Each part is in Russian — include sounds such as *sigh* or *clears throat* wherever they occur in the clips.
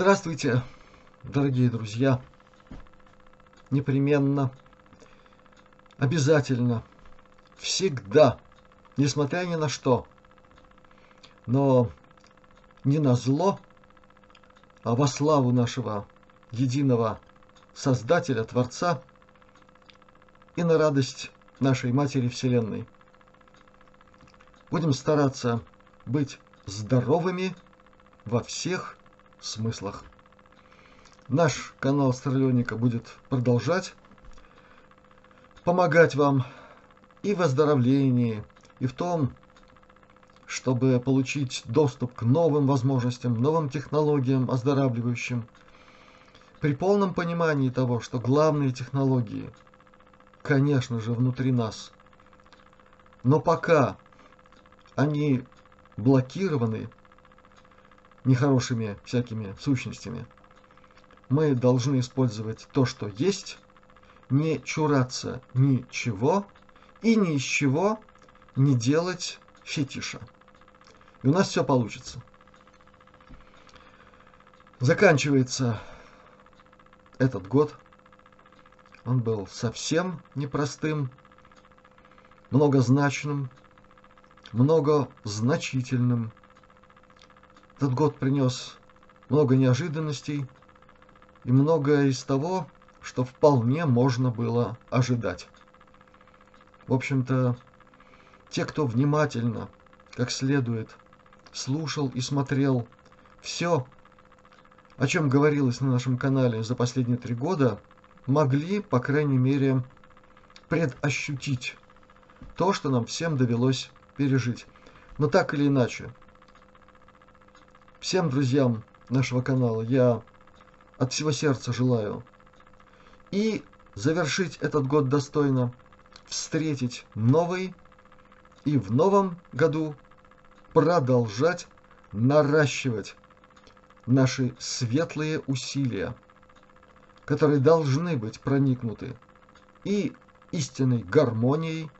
Здравствуйте, дорогие друзья! Непременно, обязательно, всегда, несмотря ни на что, но не на зло, а во славу нашего единого Создателя, Творца и на радость нашей Матери Вселенной. Будем стараться быть здоровыми во всех смыслах. Наш канал Старлёника будет продолжать помогать вам и в выздоровлении, и в том, чтобы получить доступ к новым возможностям, новым технологиям оздоравливающим, при полном понимании того, что главные технологии, конечно же, внутри нас. Но пока они блокированы нехорошими всякими сущностями. Мы должны использовать то, что есть, не чураться ничего и ни из чего не делать фетиша. И у нас все получится. Заканчивается этот год. Он был совсем непростым, многозначным, многозначительным. Этот год принес много неожиданностей и многое из того, что вполне можно было ожидать. В общем-то, те, кто внимательно, как следует, слушал и смотрел все, о чем говорилось на нашем канале за последние три года, могли, по крайней мере, предощутить то, что нам всем довелось пережить. Но так или иначе, Всем друзьям нашего канала я от всего сердца желаю и завершить этот год достойно, встретить новый и в новом году продолжать наращивать наши светлые усилия, которые должны быть проникнуты и истинной гармонией.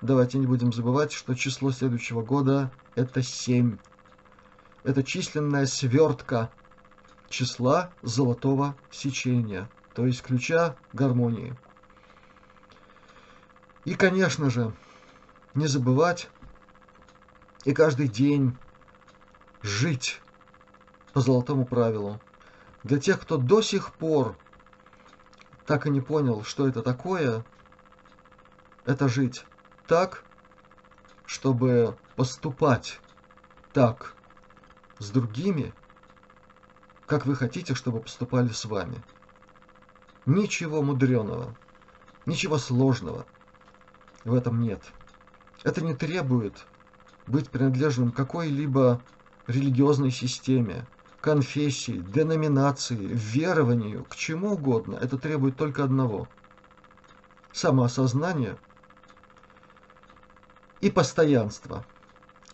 Давайте не будем забывать, что число следующего года – это 7 это численная свертка числа золотого сечения, то есть ключа гармонии. И, конечно же, не забывать и каждый день жить по золотому правилу. Для тех, кто до сих пор так и не понял, что это такое, это жить так, чтобы поступать так, с другими, как вы хотите, чтобы поступали с вами. Ничего мудреного, ничего сложного в этом нет. Это не требует быть принадлежным какой-либо религиозной системе, конфессии, деноминации, верованию, к чему угодно. Это требует только одного – самоосознания и постоянства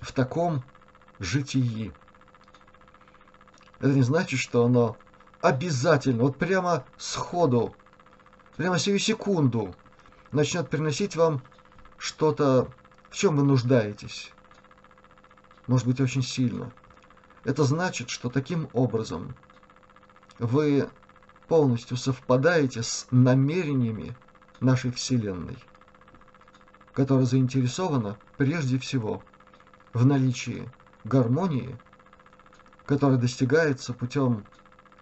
в таком житии. Это не значит, что оно обязательно, вот прямо сходу, прямо сию секунду начнет приносить вам что-то, в чем вы нуждаетесь. Может быть, очень сильно. Это значит, что таким образом вы полностью совпадаете с намерениями нашей Вселенной, которая заинтересована прежде всего в наличии гармонии которое достигается путем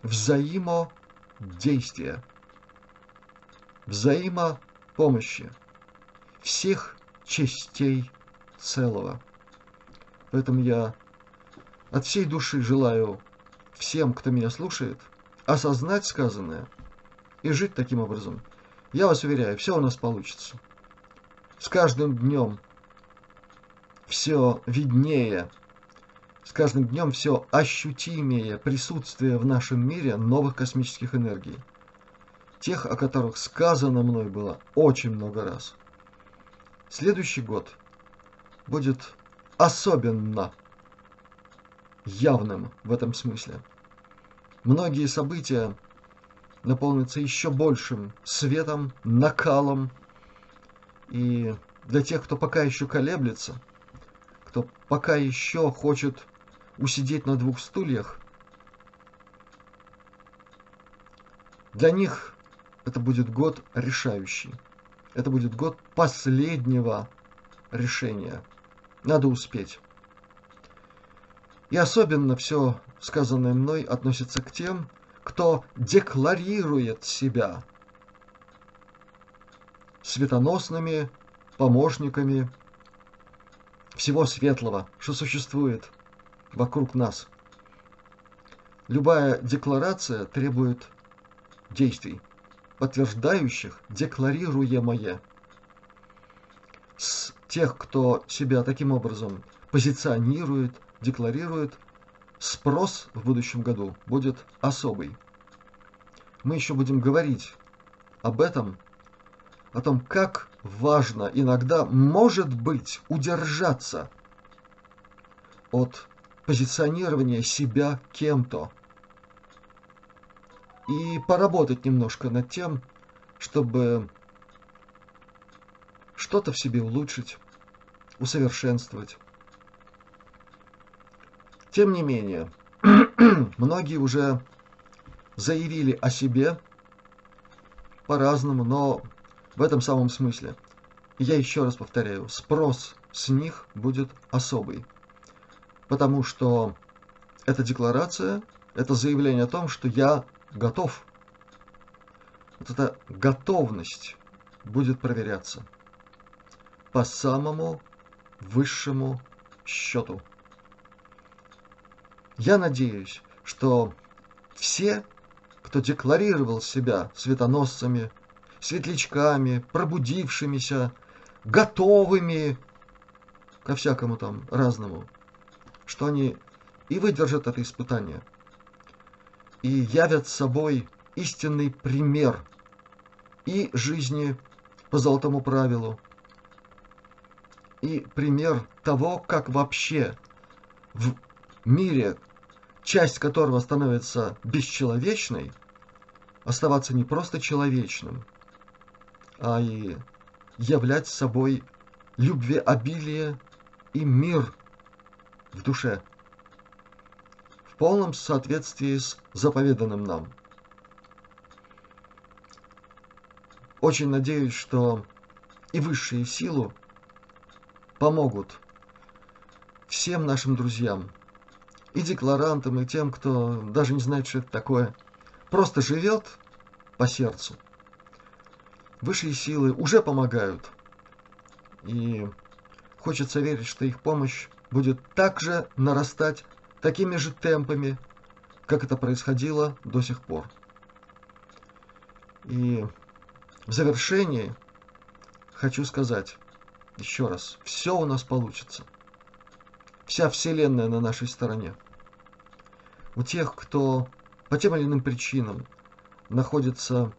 взаимодействия, взаимопомощи всех частей целого. Поэтому я от всей души желаю всем, кто меня слушает, осознать сказанное и жить таким образом. Я вас уверяю, все у нас получится. С каждым днем все виднее с каждым днем все ощутимее присутствие в нашем мире новых космических энергий. Тех, о которых сказано мной было очень много раз. Следующий год будет особенно явным в этом смысле. Многие события наполнятся еще большим светом, накалом. И для тех, кто пока еще колеблется, кто пока еще хочет усидеть на двух стульях, Для них это будет год решающий. Это будет год последнего решения. Надо успеть. И особенно все сказанное мной относится к тем, кто декларирует себя светоносными помощниками всего светлого, что существует вокруг нас. Любая декларация требует действий, подтверждающих декларируемое. С тех, кто себя таким образом позиционирует, декларирует, спрос в будущем году будет особый. Мы еще будем говорить об этом, о том, как важно иногда, может быть, удержаться от позиционирования себя кем-то и поработать немножко над тем, чтобы что-то в себе улучшить, усовершенствовать. Тем не менее, *clears throat* многие уже заявили о себе по-разному, но в этом самом смысле. Я еще раз повторяю, спрос с них будет особый. Потому что эта декларация, это заявление о том, что я готов. Вот эта готовность будет проверяться по самому высшему счету. Я надеюсь, что все, кто декларировал себя светоносцами, светлячками, пробудившимися, готовыми ко всякому там разному, что они и выдержат это испытание, и явят собой истинный пример и жизни по золотому правилу, и пример того, как вообще в мире, часть которого становится бесчеловечной, оставаться не просто человечным – а и являть собой любвеобилие и мир в душе в полном соответствии с заповеданным нам. Очень надеюсь, что и высшие силы помогут всем нашим друзьям, и декларантам, и тем, кто даже не знает, что это такое, просто живет по сердцу, высшие силы уже помогают. И хочется верить, что их помощь будет также нарастать такими же темпами, как это происходило до сих пор. И в завершении хочу сказать еще раз, все у нас получится. Вся Вселенная на нашей стороне. У тех, кто по тем или иным причинам находится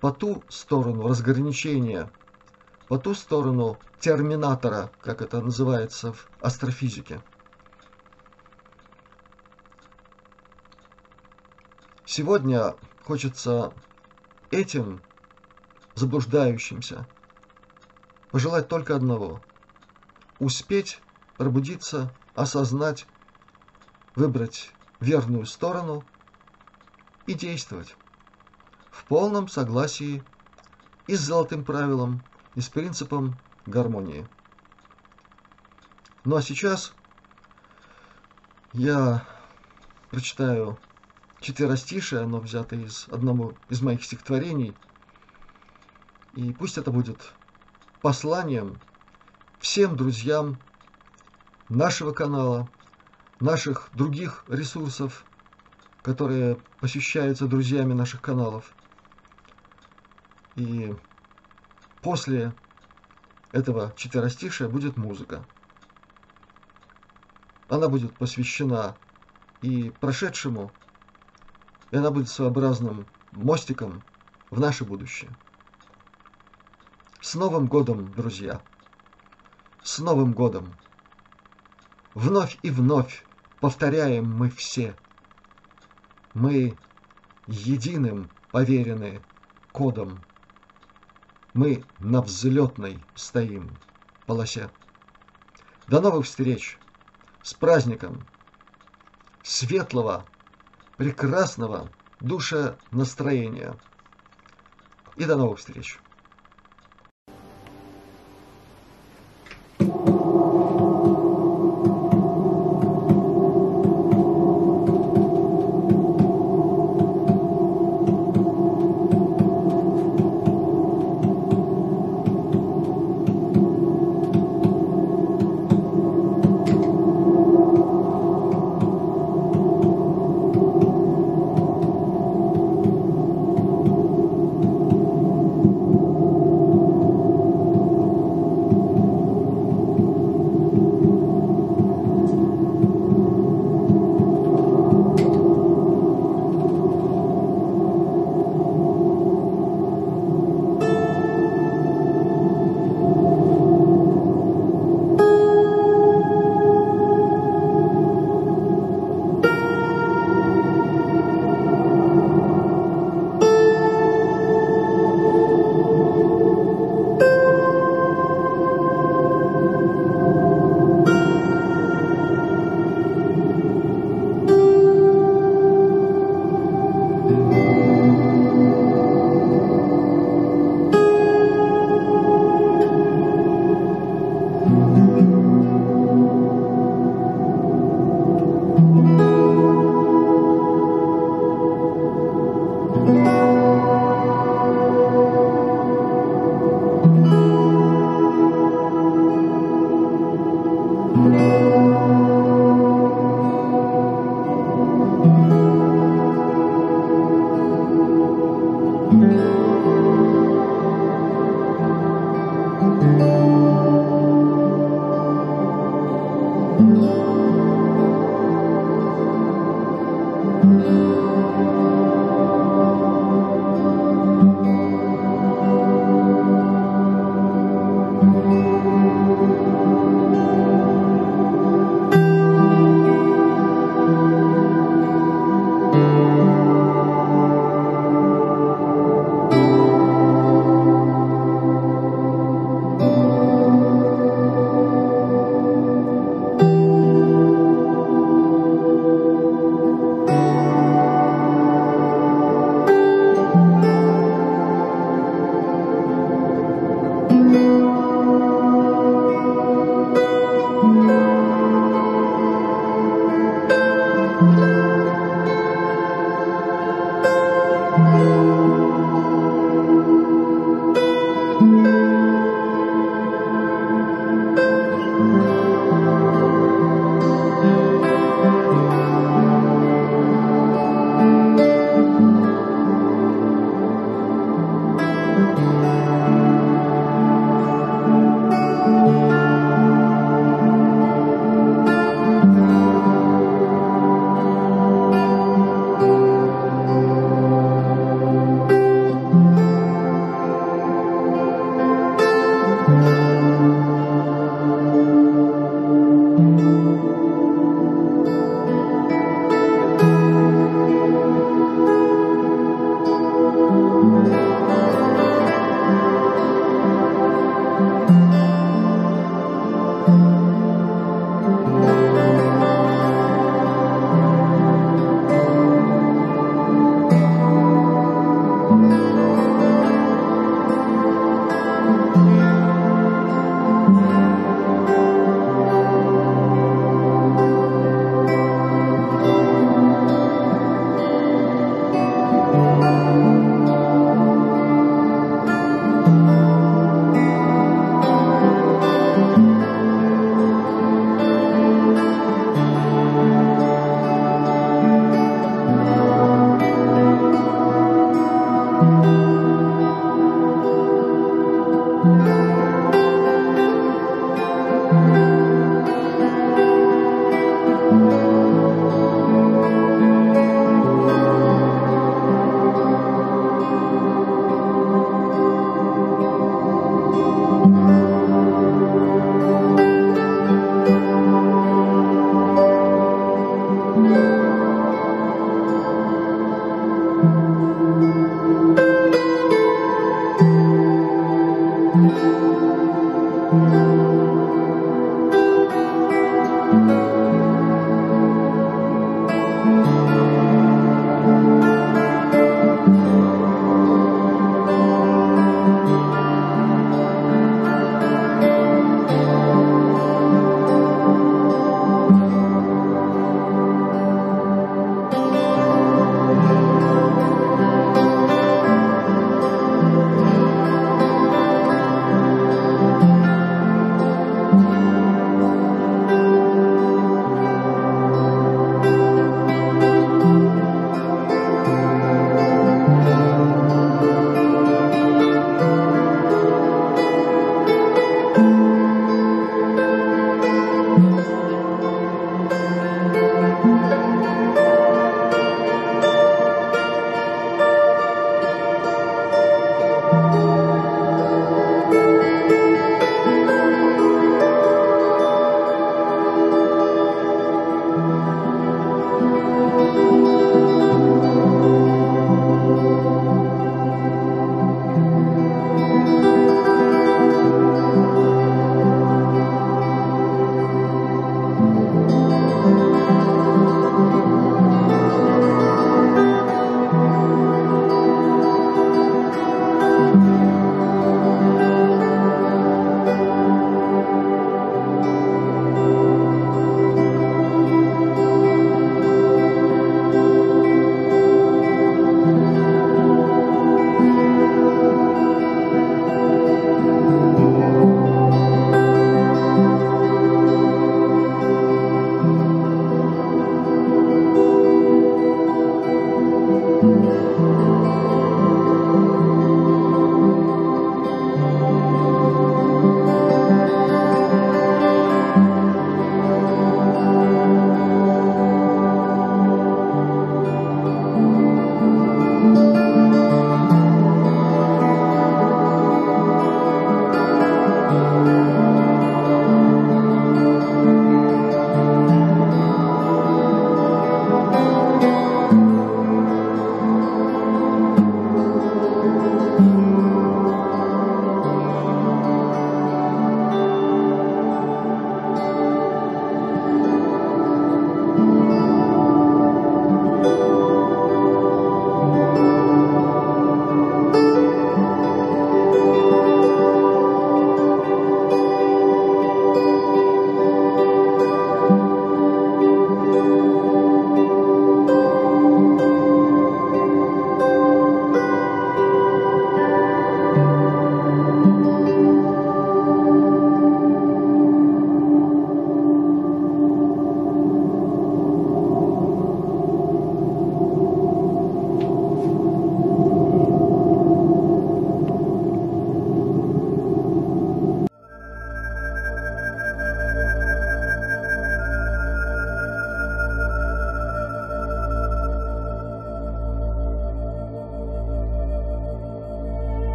по ту сторону разграничения, по ту сторону терминатора, как это называется в астрофизике. Сегодня хочется этим заблуждающимся пожелать только одного – успеть пробудиться, осознать, выбрать верную сторону и действовать в полном согласии и с золотым правилом, и с принципом гармонии. Ну а сейчас я прочитаю четверостишее, оно взято из одного из моих стихотворений. И пусть это будет посланием всем друзьям нашего канала, наших других ресурсов, которые посещаются друзьями наших каналов – и после этого четверостишия будет музыка. Она будет посвящена и прошедшему, и она будет своеобразным мостиком в наше будущее. С Новым годом, друзья! С Новым годом! Вновь и вновь повторяем мы все. Мы единым поверены кодом мы на взлетной стоим полосе. До новых встреч! С праздником! Светлого, прекрасного душа настроения! и до новых встреч.